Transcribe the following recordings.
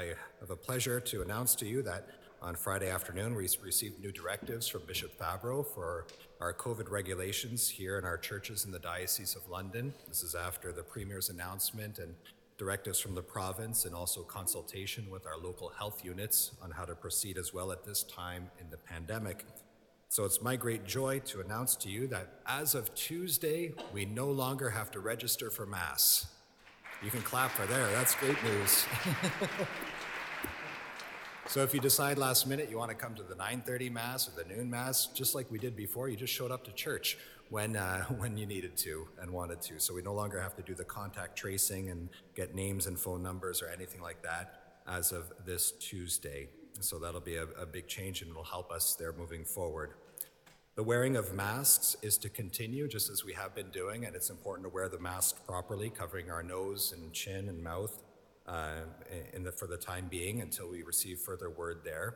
I have a pleasure to announce to you that on Friday afternoon we received new directives from Bishop Fabbro for our COVID regulations here in our churches in the Diocese of London. This is after the Premier's announcement and directives from the province and also consultation with our local health units on how to proceed as well at this time in the pandemic. So it's my great joy to announce to you that as of Tuesday, we no longer have to register for Mass. You can clap for there, that's great news. so if you decide last minute you want to come to the 9.30 Mass or the noon Mass, just like we did before, you just showed up to church when, uh, when you needed to and wanted to. So we no longer have to do the contact tracing and get names and phone numbers or anything like that as of this Tuesday. So that'll be a, a big change and it will help us there moving forward. The wearing of masks is to continue just as we have been doing, and it's important to wear the mask properly, covering our nose and chin and mouth uh, the, for the time being until we receive further word there.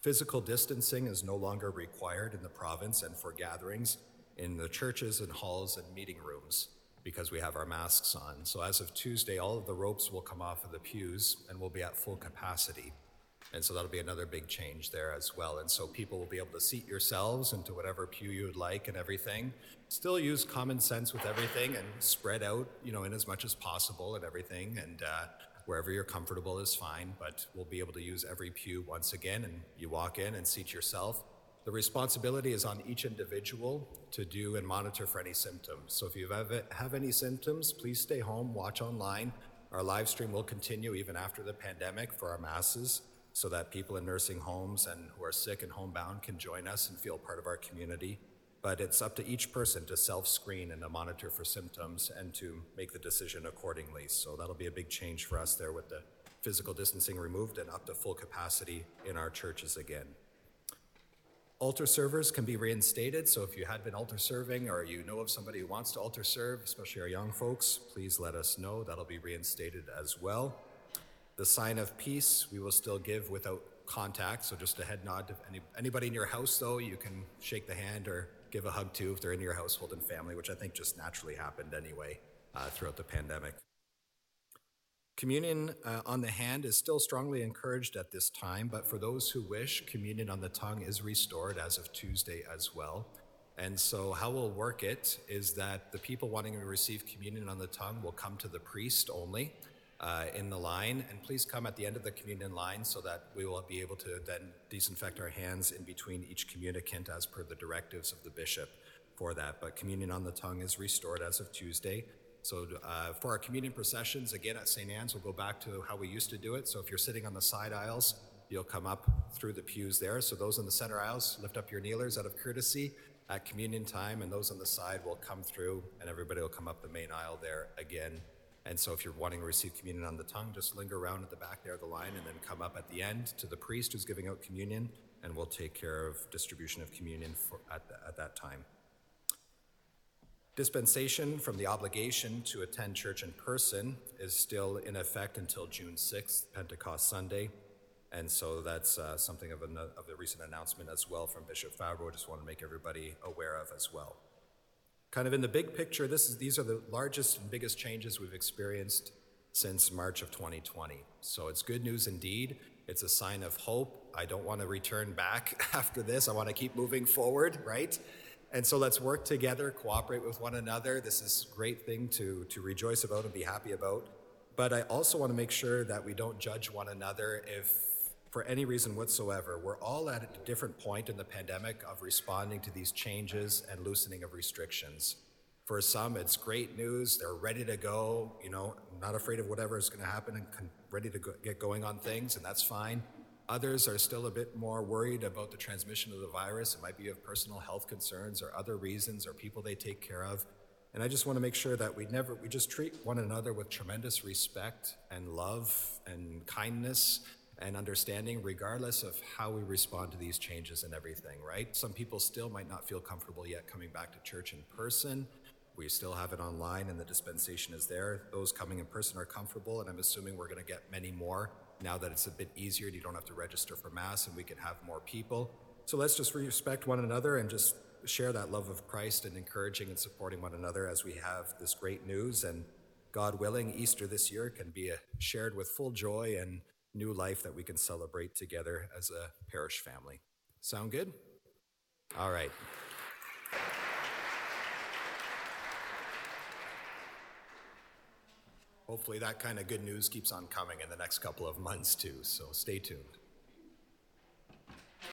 Physical distancing is no longer required in the province and for gatherings in the churches and halls and meeting rooms because we have our masks on. So as of Tuesday, all of the ropes will come off of the pews and we'll be at full capacity. And so that'll be another big change there as well. And so people will be able to seat yourselves into whatever pew you would like and everything. Still use common sense with everything and spread out, you know, in as much as possible and everything. And uh, wherever you're comfortable is fine, but we'll be able to use every pew once again. And you walk in and seat yourself. The responsibility is on each individual to do and monitor for any symptoms. So if you have any symptoms, please stay home, watch online. Our live stream will continue even after the pandemic for our masses so that people in nursing homes and who are sick and homebound can join us and feel part of our community. But it's up to each person to self screen and to monitor for symptoms and to make the decision accordingly. So that'll be a big change for us there with the physical distancing removed and up to full capacity in our churches again. Altar servers can be reinstated, so if you had been altar serving or you know of somebody who wants to altar serve, especially our young folks, please let us know. That'll be reinstated as well. The sign of peace we will still give without contact, so just a head nod to any, anybody in your house, though, you can shake the hand or give a hug to if they're in your household and family, which I think just naturally happened anyway uh, throughout the pandemic. Communion uh, on the hand is still strongly encouraged at this time, but for those who wish, communion on the tongue is restored as of Tuesday as well. And so, how we'll work it is that the people wanting to receive communion on the tongue will come to the priest only uh, in the line. And please come at the end of the communion line so that we will be able to then disinfect our hands in between each communicant as per the directives of the bishop for that. But communion on the tongue is restored as of Tuesday. So uh, for our communion processions, again at St. Anne's, we'll go back to how we used to do it. So if you're sitting on the side aisles, you'll come up through the pews there. So those in the center aisles, lift up your kneelers out of courtesy at communion time, and those on the side will come through, and everybody will come up the main aisle there again. And so if you're wanting to receive communion on the tongue, just linger around at the back there of the line and then come up at the end to the priest who's giving out communion, and we'll take care of distribution of communion for, at, the, at that time. Dispensation from the obligation to attend church in person is still in effect until June 6th, Pentecost Sunday. And so that's uh, something of, a, of the recent announcement as well from Bishop. I just want to make everybody aware of as well. Kind of in the big picture, this is, these are the largest and biggest changes we've experienced since March of 2020. So it's good news indeed. It's a sign of hope. I don't want to return back after this. I want to keep moving forward, right? And so let's work together, cooperate with one another. This is a great thing to, to rejoice about and be happy about. But I also want to make sure that we don't judge one another if, for any reason whatsoever, we're all at a different point in the pandemic of responding to these changes and loosening of restrictions. For some, it's great news. They're ready to go, you know, not afraid of whatever is going to happen and ready to go, get going on things, and that's fine. Others are still a bit more worried about the transmission of the virus. It might be of personal health concerns or other reasons or people they take care of. And I just want to make sure that we never, we just treat one another with tremendous respect and love and kindness and understanding, regardless of how we respond to these changes and everything, right? Some people still might not feel comfortable yet coming back to church in person. We still have it online and the dispensation is there. Those coming in person are comfortable, and I'm assuming we're going to get many more now that it's a bit easier, you don't have to register for Mass and we can have more people. So let's just respect one another and just share that love of Christ and encouraging and supporting one another as we have this great news. And God willing, Easter this year can be shared with full joy and new life that we can celebrate together as a parish family. Sound good? All right. Hopefully, that kind of good news keeps on coming in the next couple of months, too, so stay tuned.